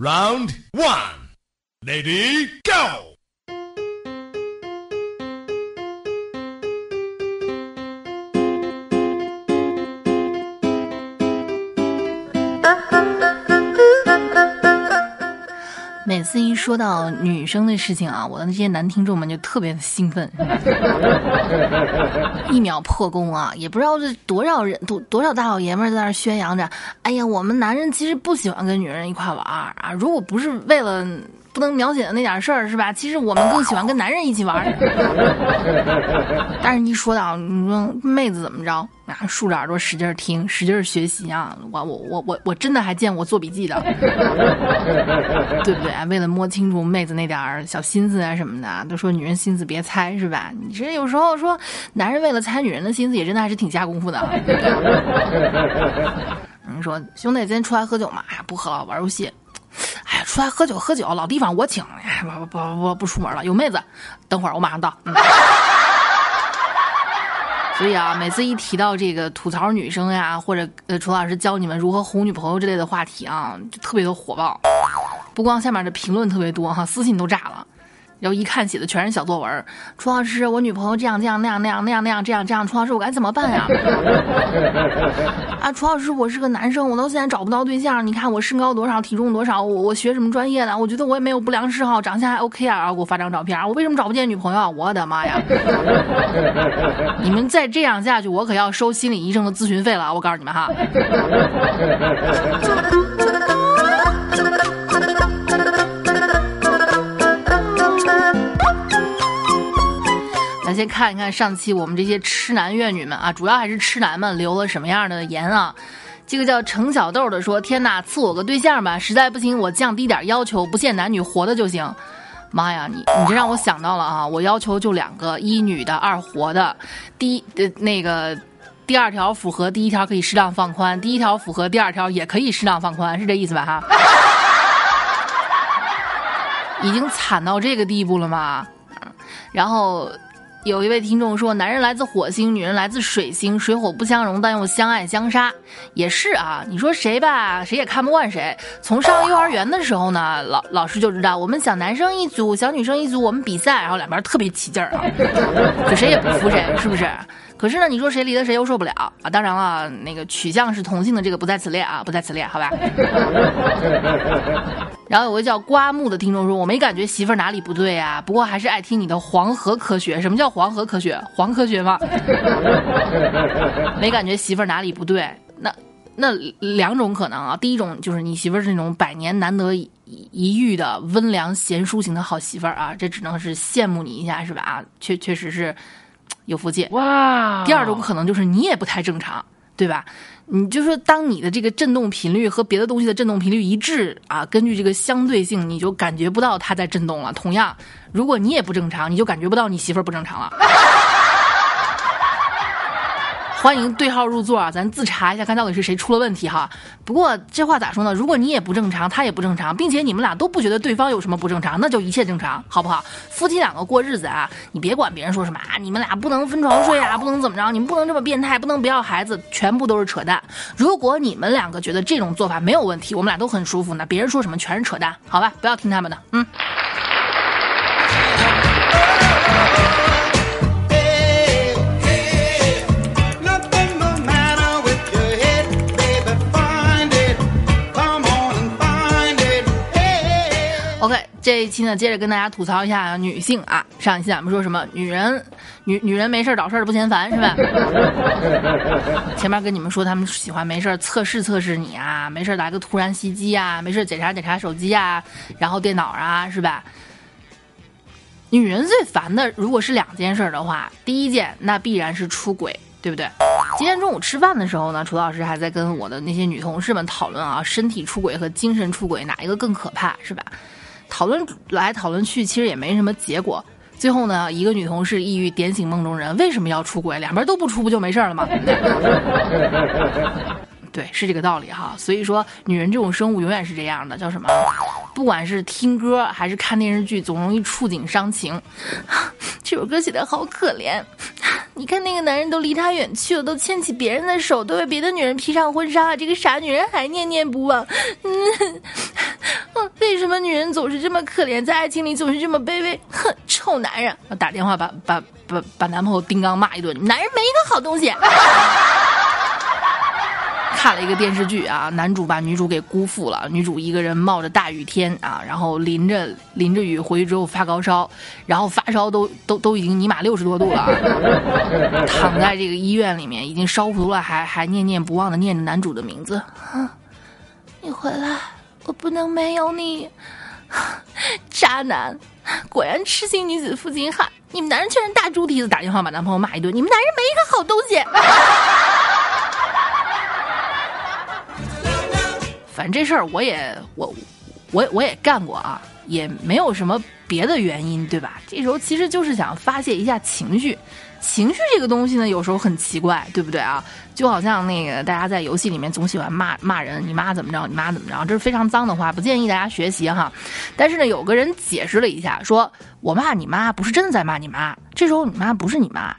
Round one, lady, go. 每次一说到女生的事情啊，我的那些男听众们就特别的兴奋，一秒破功啊！也不知道这多少人多多少大老爷们在那宣扬着，哎呀，我们男人其实不喜欢跟女人一块玩啊！如果不是为了不能描写的那点事儿，是吧？其实我们更喜欢跟男人一起玩。但是，一说到你说妹子怎么着啊，竖着耳朵使劲听，使劲学习啊！我我我我我真的还见过做笔记的，对不对？为了摸清楚妹子那点儿小心思啊什么的，都说女人心思别猜，是吧？你这有时候说男人为了猜女人的心思，也真的还是挺下功夫的。你 说兄弟，今天出来喝酒嘛？不喝了，玩游戏。哎，出来喝酒喝酒，老地方我请。哎，不不不不不出门了，有妹子，等会儿我马上到。嗯所以啊，每次一提到这个吐槽女生呀，或者呃楚老师教你们如何哄女朋友之类的话题啊，就特别的火爆。不光下面的评论特别多哈，私信都炸了。然后一看写的全是小作文，楚老师，我女朋友这样这样那样那样那样那样这样这样，楚老师我该怎么办呀？啊，楚老师，我是个男生，我到现在找不到对象。你看我身高多少，体重多少，我我学什么专业的？我觉得我也没有不良嗜好，长相还 OK 啊。然后给我发张照片，我为什么找不见女朋友？我的妈呀！你们再这样下去，我可要收心理医生的咨询费了。我告诉你们哈。先看一看上期我们这些痴男怨女们啊，主要还是痴男们留了什么样的言啊？这个叫程小豆的说：“天哪，赐我个对象吧，实在不行我降低点要求，不限男女，活的就行。”妈呀，你你这让我想到了啊！我要求就两个，一女的，二活的。第一呃那个第二条符合第一条可以适当放宽，第一条符合第二条也可以适当放宽，是这意思吧？哈，已经惨到这个地步了吗？然后。有一位听众说：“男人来自火星，女人来自水星，水火不相容，但又相爱相杀。”也是啊，你说谁吧，谁也看不惯谁。从上幼儿园的时候呢，老老师就知道我们小男生一组，小女生一组，我们比赛，然后两边特别起劲儿啊，就谁也不服谁，是不是？可是呢，你说谁离了谁又受不了啊？当然了，那个取向是同性的这个不在此列啊，不在此列，好吧？然后有个叫刮木的听众说：“我没感觉媳妇儿哪里不对呀，不过还是爱听你的黄河科学。什么叫黄河科学？黄科学吗？没感觉媳妇儿哪里不对？那那两种可能啊。第一种就是你媳妇儿是那种百年难得一一遇的温良贤淑型的好媳妇儿啊，这只能是羡慕你一下是吧？啊，确确实是。”有福气哇！第二种可能就是你也不太正常，对吧？你就说当你的这个振动频率和别的东西的振动频率一致啊，根据这个相对性，你就感觉不到它在震动了。同样，如果你也不正常，你就感觉不到你媳妇儿不正常了。欢迎对号入座啊！咱自查一下，看到底是谁出了问题哈。不过这话咋说呢？如果你也不正常，他也不正常，并且你们俩都不觉得对方有什么不正常，那就一切正常，好不好？夫妻两个过日子啊，你别管别人说什么啊，你们俩不能分床睡啊，不能怎么着，你们不能这么变态，不能不要孩子，全部都是扯淡。如果你们两个觉得这种做法没有问题，我们俩都很舒服，那别人说什么全是扯淡，好吧？不要听他们的，嗯。OK，这一期呢，接着跟大家吐槽一下女性啊。上一期咱们说什么？女人，女女人没事找事儿不嫌烦是吧？前面跟你们说，他们喜欢没事测试测试你啊，没事来个突然袭击啊，没事检查检查手机啊，然后电脑啊，是吧？女人最烦的，如果是两件事的话，第一件那必然是出轨，对不对？今天中午吃饭的时候呢，楚老师还在跟我的那些女同事们讨论啊，身体出轨和精神出轨哪一个更可怕，是吧？讨论来讨论去，其实也没什么结果。最后呢，一个女同事一语点醒梦中人：为什么要出轨？两边都不出，不就没事了吗？对，是这个道理哈。所以说，女人这种生物永远是这样的，叫什么？不管是听歌还是看电视剧，总容易触景伤情。这首歌写的好可怜，你看那个男人都离他远去了，都牵起别人的手，都为别的女人披上婚纱了，这个傻女人还念念不忘。嗯，为什么女人总是这么可怜，在爱情里总是这么卑微？哼，臭男人！我打电话把把把把男朋友叮当骂一顿，男人没一个好东西。看了一个电视剧啊，男主把女主给辜负了，女主一个人冒着大雨天啊，然后淋着淋着雨回去之后发高烧，然后发烧都都都已经尼玛六十多度了，躺在这个医院里面已经烧糊涂了，还还念念不忘的念着男主的名字，你回来，我不能没有你，渣男，果然痴心女子负心汉，你们男人全是大猪蹄子，打电话把男朋友骂一顿，你们男人没一个好东西。反正这事儿我也我我我也干过啊，也没有什么别的原因，对吧？这时候其实就是想发泄一下情绪，情绪这个东西呢，有时候很奇怪，对不对啊？就好像那个大家在游戏里面总喜欢骂骂人，你妈怎么着，你妈怎么着，这是非常脏的话，不建议大家学习哈。但是呢，有个人解释了一下，说我骂你妈不是真的在骂你妈，这时候你妈不是你妈，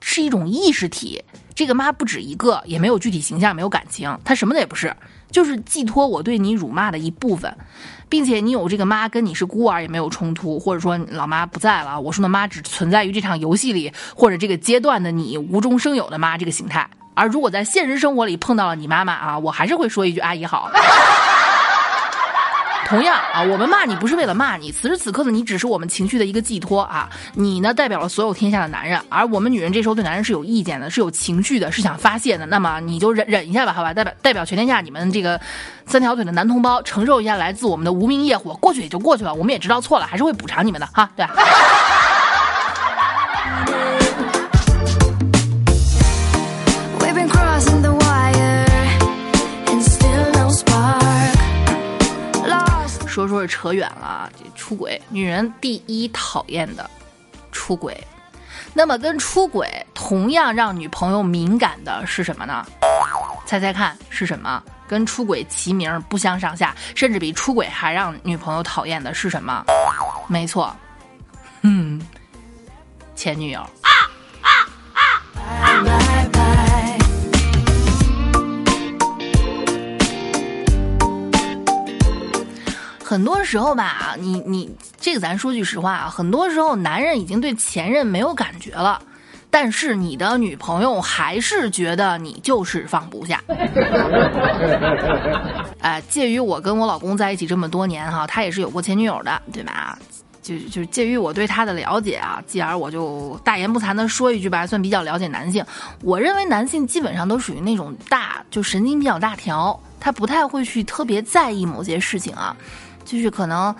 是一种意识体，这个妈不止一个，也没有具体形象，没有感情，她什么的也不是。就是寄托我对你辱骂的一部分，并且你有这个妈跟你是孤儿也没有冲突，或者说老妈不在了，我说的妈只存在于这场游戏里或者这个阶段的你无中生有的妈这个形态。而如果在现实生活里碰到了你妈妈啊，我还是会说一句阿姨好。同样啊，我们骂你不是为了骂你，此时此刻的你只是我们情绪的一个寄托啊。你呢，代表了所有天下的男人，而我们女人这时候对男人是有意见的，是有情绪的，是想发泄的。那么你就忍忍一下吧，好吧？代表代表全天下你们这个三条腿的男同胞，承受一下来自我们的无名业火，过去也就过去了。我们也知道错了，还是会补偿你们的哈。对。说说是扯远了，这出轨，女人第一讨厌的出轨。那么跟出轨同样让女朋友敏感的是什么呢？猜猜看是什么？跟出轨齐名，不相上下，甚至比出轨还让女朋友讨厌的是什么？没错，嗯，前女友啊啊啊。很多时候吧，你你这个咱说句实话啊，很多时候男人已经对前任没有感觉了，但是你的女朋友还是觉得你就是放不下。哎，介于我跟我老公在一起这么多年哈，他也是有过前女友的，对吧？就就介于我对他的了解啊，继而我就大言不惭的说一句吧，算比较了解男性。我认为男性基本上都属于那种大就神经比较大条，他不太会去特别在意某些事情啊。就是可能，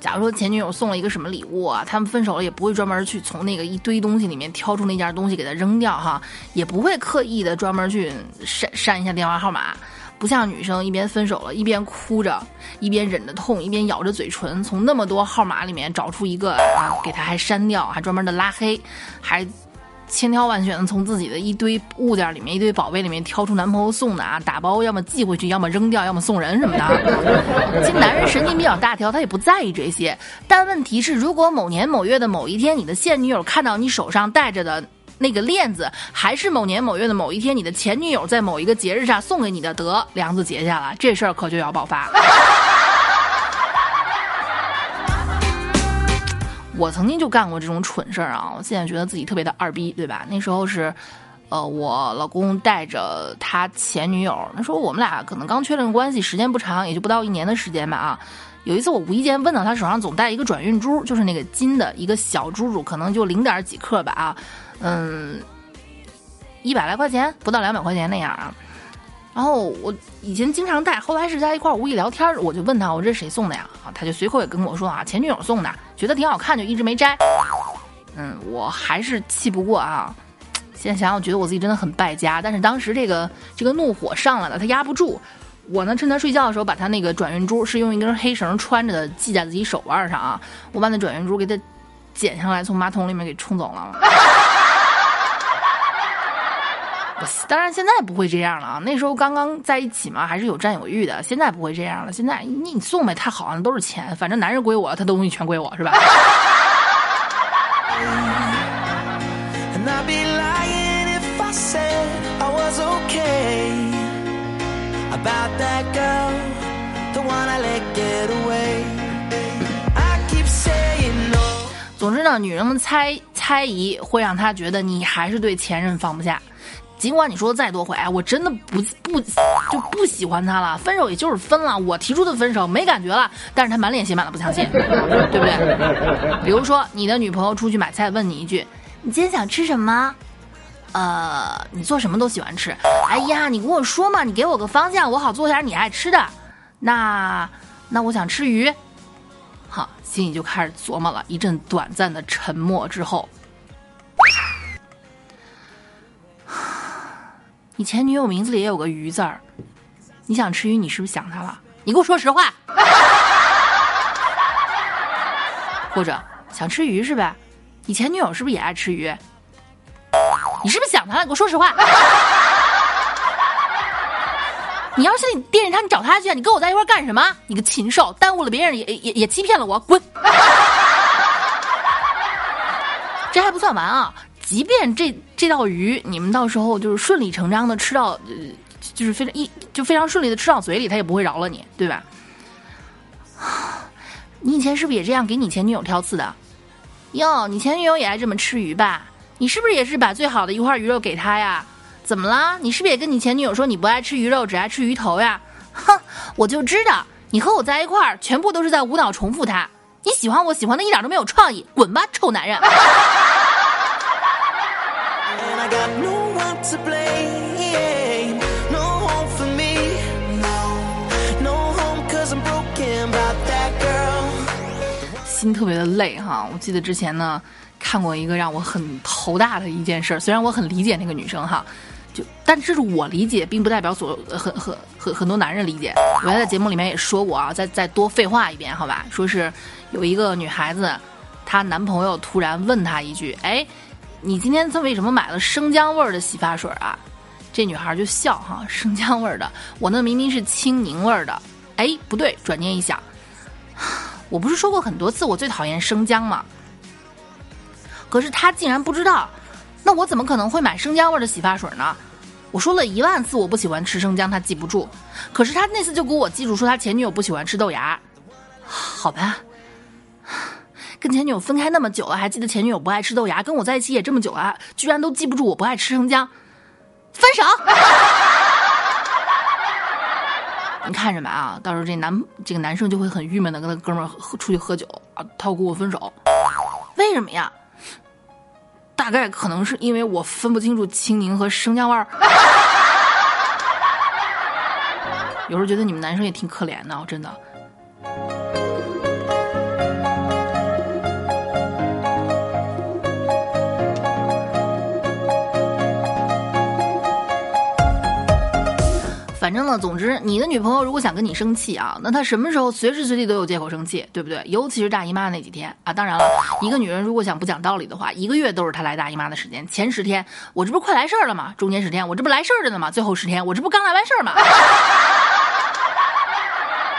假如说前女友送了一个什么礼物啊，他们分手了也不会专门去从那个一堆东西里面挑出那件东西给他扔掉哈，也不会刻意的专门去删删一下电话号码，不像女生一边分手了，一边哭着，一边忍着痛，一边咬着嘴唇，从那么多号码里面找出一个啊，给他还删掉，还专门的拉黑，还。千挑万选的从自己的一堆物件里面、一堆宝贝里面挑出男朋友送的啊，打包要么寄回去，要么扔掉，要么送人什么的。其实男人神经比较大条，他也不在意这些。但问题是，如果某年某月的某一天，你的现女友看到你手上戴着的那个链子，还是某年某月的某一天，你的前女友在某一个节日上送给你的，得梁子结下了，这事儿可就要爆发了。我曾经就干过这种蠢事儿啊！我现在觉得自己特别的二逼，对吧？那时候是，呃，我老公带着他前女友，那时候我们俩可能刚确认关系，时间不长，也就不到一年的时间吧啊。有一次我无意间问到他手上总戴一个转运珠，就是那个金的一个小珠珠，可能就零点几克吧啊，嗯，一百来块钱，不到两百块钱那样啊。然后我以前经常戴，后来是在一块儿无意聊天，我就问他，我这谁送的呀？啊，他就随口也跟我说啊，前女友送的，觉得挺好看，就一直没摘。嗯，我还是气不过啊。现在想想，觉得我自己真的很败家。但是当时这个这个怒火上来了，他压不住。我呢，趁他睡觉的时候，把他那个转运珠是用一根黑绳穿着的，系在自己手腕上啊。我把那转运珠给他剪下来，从马桶里面给冲走了。当然现在不会这样了啊，那时候刚刚在一起嘛，还是有占有欲的。现在不会这样了，现在你送呗，太好了，都是钱，反正男人归我，他的东西全归我是吧？总之呢，女人的猜猜疑会让她觉得你还是对前任放不下。尽管你说再多回，哎，我真的不不就不喜欢他了，分手也就是分了，我提出的分手没感觉了，但是他满脸写满了不相信，对不对？比如说你的女朋友出去买菜，问你一句：“你今天想吃什么？”呃，你做什么都喜欢吃。哎呀，你跟我说嘛，你给我个方向，我好做点你爱吃的。那那我想吃鱼。好，心里就开始琢磨了一阵短暂的沉默之后。你前女友名字里也有个鱼字儿，你想吃鱼，你是不是想她了？你给我说实话。或者想吃鱼是呗？你前女友是不是也爱吃鱼？你是不是想她了？给我说实话。你要是你惦记他，你找他去，你跟我在一块干什么？你个禽兽，耽误了别人，也也也欺骗了我，滚！这还不算完啊。即便这这道鱼你们到时候就是顺理成章的吃到，呃，就是非常一就非常顺利的吃到嘴里，他也不会饶了你，对吧？你以前是不是也这样给你前女友挑刺的？哟，你前女友也爱这么吃鱼吧？你是不是也是把最好的一块鱼肉给她呀？怎么了？你是不是也跟你前女友说你不爱吃鱼肉，只爱吃鱼头呀？哼，我就知道你和我在一块儿，全部都是在无脑重复他。你喜欢我喜欢的一点都没有创意，滚吧，臭男人！心特别的累哈，我记得之前呢看过一个让我很头大的一件事，虽然我很理解那个女生哈，就但这是我理解，并不代表所很很很很多男人理解。我在节目里面也说过啊，再再多废话一遍好吧，说是有一个女孩子，她男朋友突然问她一句，哎。你今天他为什么买了生姜味儿的洗发水啊？这女孩就笑哈，生姜味儿的，我那明明是青柠味儿的。哎，不对，转念一想，我不是说过很多次我最讨厌生姜吗？可是他竟然不知道，那我怎么可能会买生姜味儿的洗发水呢？我说了一万次我不喜欢吃生姜，他记不住。可是他那次就给我记住说他前女友不喜欢吃豆芽，好吧。跟前女友分开那么久了，还记得前女友不爱吃豆芽；跟我在一起也这么久了，居然都记不住我不爱吃生姜，分手！你看着吧啊？到时候这男这个男生就会很郁闷的跟他哥们儿出去喝酒啊，他要跟我分手，为什么呀？大概可能是因为我分不清楚青柠和生姜味儿。有时候觉得你们男生也挺可怜的，真的。反正呢，总之，你的女朋友如果想跟你生气啊，那她什么时候随时随地都有借口生气，对不对？尤其是大姨妈那几天啊。当然了，一个女人如果想不讲道理的话，一个月都是她来大姨妈的时间。前十天我这不快来事儿了吗？中间十天我这不来事儿着呢吗？最后十天我这不刚来完事儿吗？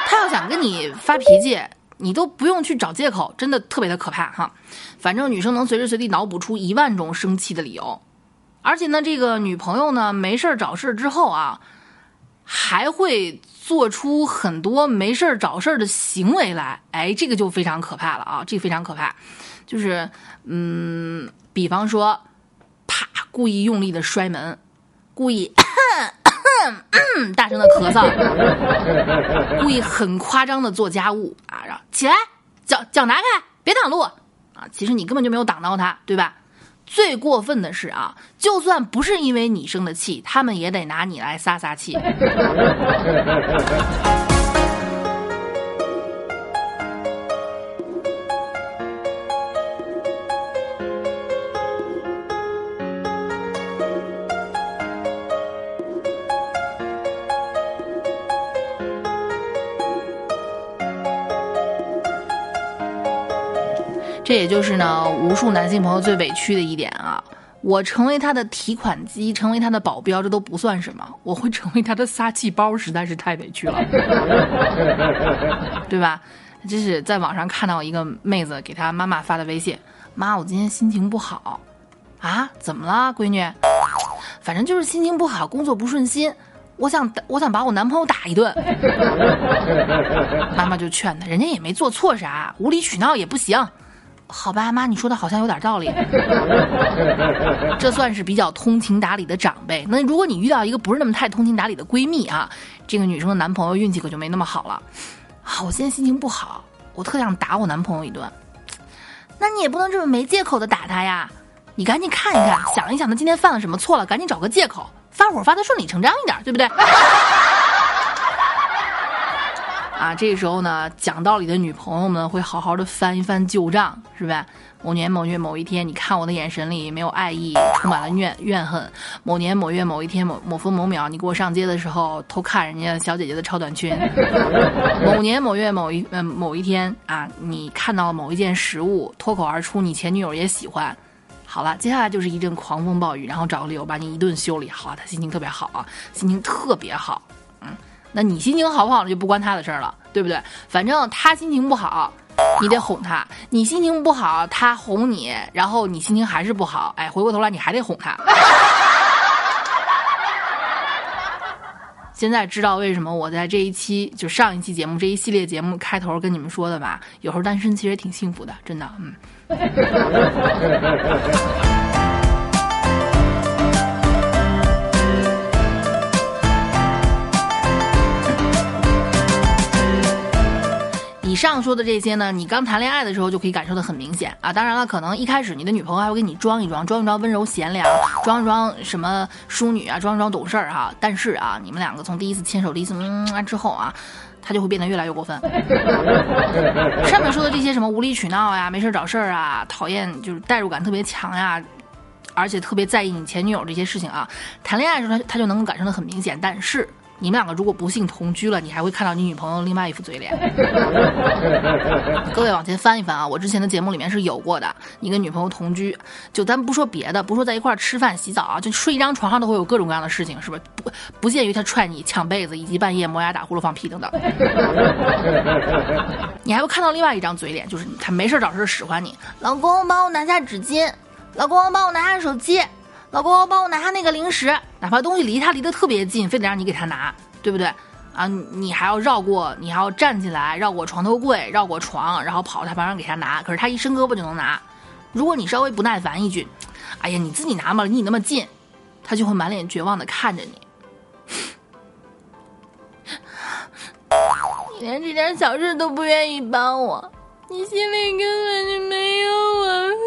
她要想跟你发脾气，你都不用去找借口，真的特别的可怕哈。反正女生能随时随地脑补出一万种生气的理由，而且呢，这个女朋友呢没事儿找事儿之后啊。还会做出很多没事儿找事儿的行为来，哎，这个就非常可怕了啊！这个非常可怕，就是，嗯，比方说，啪，故意用力的摔门，故意咳咳、嗯大声的咳嗽，故意很夸张的做家务啊，然后起来，脚脚拿开，别挡路啊！其实你根本就没有挡到他，对吧？最过分的是啊，就算不是因为你生的气，他们也得拿你来撒撒气。这也就是呢，无数男性朋友最委屈的一点啊！我成为他的提款机，成为他的保镖，这都不算什么，我会成为他的撒气包，实在是太委屈了，对吧？这是在网上看到一个妹子给她妈妈发的微信：“妈，我今天心情不好啊，怎么了，闺女？反正就是心情不好，工作不顺心，我想我想把我男朋友打一顿。”妈妈就劝她，人家也没做错啥，无理取闹也不行。好吧，妈，你说的好像有点道理。这算是比较通情达理的长辈。那如果你遇到一个不是那么太通情达理的闺蜜啊，这个女生的男朋友运气可就没那么好了。啊，我现在心情不好，我特想打我男朋友一顿。那你也不能这么没借口的打他呀，你赶紧看一看，想一想他今天犯了什么错了，赶紧找个借口发火发的顺理成章一点，对不对？啊，这个时候呢，讲道理的女朋友们会好好的翻一翻旧账，是吧？某年某月某一天，你看我的眼神里没有爱意，充满了怨怨恨。某年某月某一天某某分某秒，你给我上街的时候偷看人家小姐姐的超短裙。某年某月某一嗯某一天啊，你看到了某一件实物，脱口而出你前女友也喜欢。好了，接下来就是一阵狂风暴雨，然后找个理由把你一顿修理。好了，他心情特别好啊，心情特别好。那你心情好不好就不关他的事儿了，对不对？反正他心情不好。你得哄他，你心情不好，他哄你，然后你心情还是不好，哎，回过头来你还得哄他。现在知道为什么我在这一期就上一期节目这一系列节目开头跟你们说的吧？有时候单身其实挺幸福的，真的，嗯。以上说的这些呢，你刚谈恋爱的时候就可以感受的很明显啊。当然了，可能一开始你的女朋友还会给你装一装，装一装温柔贤良，装一装什么淑女啊，装一装懂事儿哈。但是啊，你们两个从第一次牵手、第一次嗯之后啊，他就会变得越来越过分。上面说的这些什么无理取闹呀、没事找事儿啊、讨厌就是代入感特别强呀，而且特别在意你前女友这些事情啊，谈恋爱的时候他他就能够感受的很明显。但是。你们两个如果不幸同居了，你还会看到你女朋友另外一副嘴脸。各位往前翻一翻啊，我之前的节目里面是有过的。你跟女朋友同居，就咱不说别的，不说在一块儿吃饭、洗澡啊，就睡一张床上都会有各种各样的事情，是不是？不不限于他踹你、抢被子，以及半夜磨牙、打呼噜、放屁等等。你还会看到另外一张嘴脸，就是他没事找事使唤你，老公帮我拿下纸巾，老公帮我拿下手机。老公，帮我拿下那个零食，哪怕东西离他离得特别近，非得让你给他拿，对不对？啊，你还要绕过，你还要站起来，绕过床头柜，绕过床，然后跑到他旁边给他拿。可是他一伸胳膊就能拿。如果你稍微不耐烦一句，哎呀，你自己拿嘛，离你那么近，他就会满脸绝望的看着你。你连这点小事都不愿意帮我，你心里根本就没有我。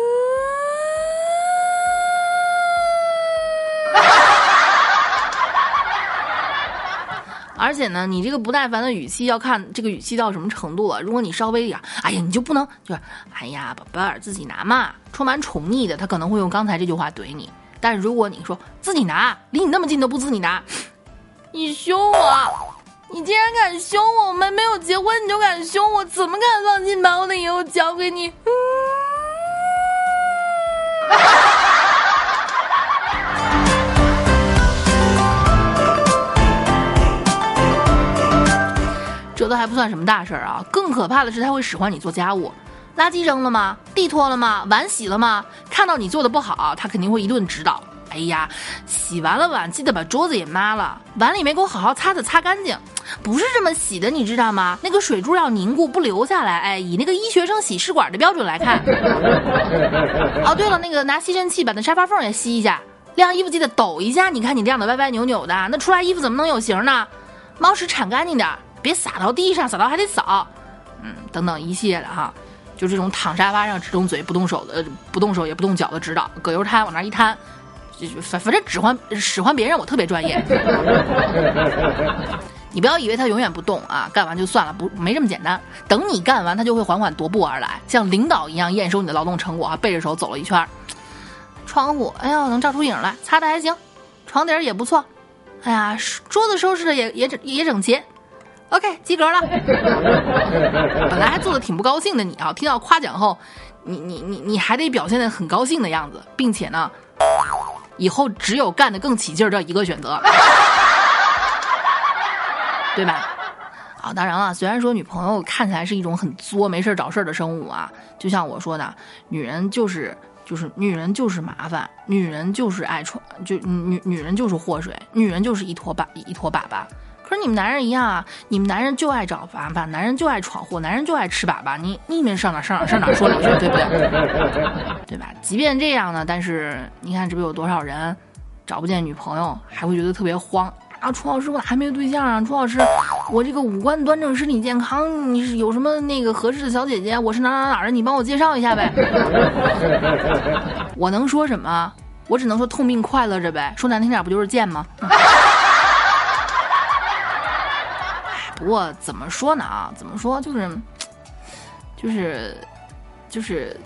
而且呢，你这个不耐烦的语气要看这个语气到什么程度了。如果你稍微一点，哎呀，你就不能就是，哎呀，宝贝儿自己拿嘛，充满宠溺的，他可能会用刚才这句话怼你。但如果你说自己拿，离你那么近都不自己拿，你凶我，你竟然敢凶我，我们没有结婚你就敢凶我，怎么敢放心把我的以后交给你？这都还不算什么大事儿啊，更可怕的是他会使唤你做家务，垃圾扔了吗？地拖了吗？碗洗了吗？看到你做的不好，他肯定会一顿指导。哎呀，洗完了碗记得把桌子也抹了，碗里没给我好好擦的擦干净，不是这么洗的，你知道吗？那个水珠要凝固不流下来，哎，以那个医学生洗试管的标准来看。哦，对了，那个拿吸尘器把那沙发缝也吸一下，晾衣服记得抖一下，你看你晾的歪歪扭扭的，那出来衣服怎么能有型呢？猫屎铲干净点。别撒到地上，撒到还得扫，嗯，等等一系列的哈，就这种躺沙发上只动嘴不动手的，不动手也不动脚的指导，葛优瘫往那一瘫，就反反正指唤使唤别人我特别专业。你不要以为他永远不动啊，干完就算了，不没这么简单。等你干完，他就会缓缓踱步而来，像领导一样验收你的劳动成果啊，背着手走了一圈，窗户，哎呦，能照出影来，擦的还行，床底儿也不错，哎呀，桌子收拾的也也整也整齐。OK，及格了。本来还做的挺不高兴的你啊，听到夸奖后，你你你你还得表现的很高兴的样子，并且呢，以后只有干的更起劲儿这一个选择，对吧？啊，当然了，虽然说女朋友看起来是一种很作、没事找事儿的生物啊，就像我说的，女人就是就是女人就是麻烦，女人就是爱闯，就女女人就是祸水，女人就是一坨粑一坨粑粑。可是你们男人一样啊，你们男人就爱找麻烦，男人就爱闯祸，男人就爱吃粑粑，你你们上哪上哪 上哪说理去，对不对？对吧？即便这样呢，但是你看这不有多少人找不见女朋友，还会觉得特别慌。啊，楚老师，我还没有对象啊！楚老师，我这个五官端正，身体健康，你是有什么那个合适的小姐姐？我是哪哪哪的，你帮我介绍一下呗。我能说什么？我只能说痛并快乐着呗。说难听点，不就是贱吗？不过怎么说呢啊？怎么说就是，就是，就是，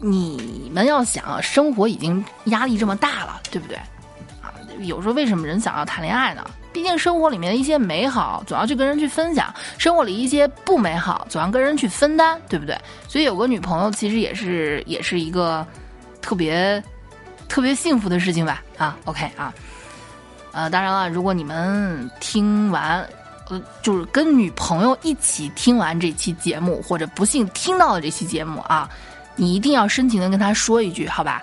你们要想，生活已经压力这么大了，对不对？啊有时候为什么人想要谈恋爱呢？毕竟生活里面的一些美好总要去跟人去分享，生活里一些不美好总要跟人去分担，对不对？所以有个女朋友其实也是也是一个特别特别幸福的事情吧？啊，OK 啊，呃，当然了，如果你们听完，呃，就是跟女朋友一起听完这期节目，或者不幸听到了这期节目啊，你一定要深情的跟她说一句，好吧？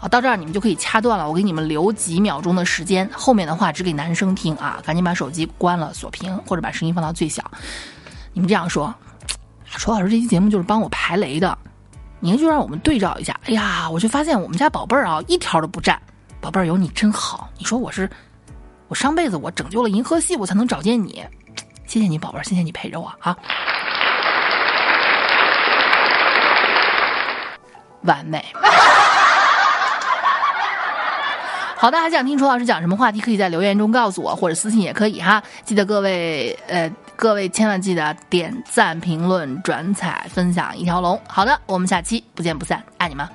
好，到这儿你们就可以掐断了。我给你们留几秒钟的时间，后面的话只给男生听啊！赶紧把手机关了，锁屏，或者把声音放到最小。你们这样说，楚老师这期节目就是帮我排雷的，您就让我们对照一下。哎呀，我就发现我们家宝贝儿啊，一条都不占。宝贝儿有你真好，你说我是我上辈子我拯救了银河系，我才能找见你。谢谢你宝贝儿，谢谢你陪着我啊！完美。好的，还想听楚老师讲什么话题，可以在留言中告诉我，或者私信也可以哈。记得各位，呃，各位千万记得点赞、评论、转采、分享一条龙。好的，我们下期不见不散，爱你们。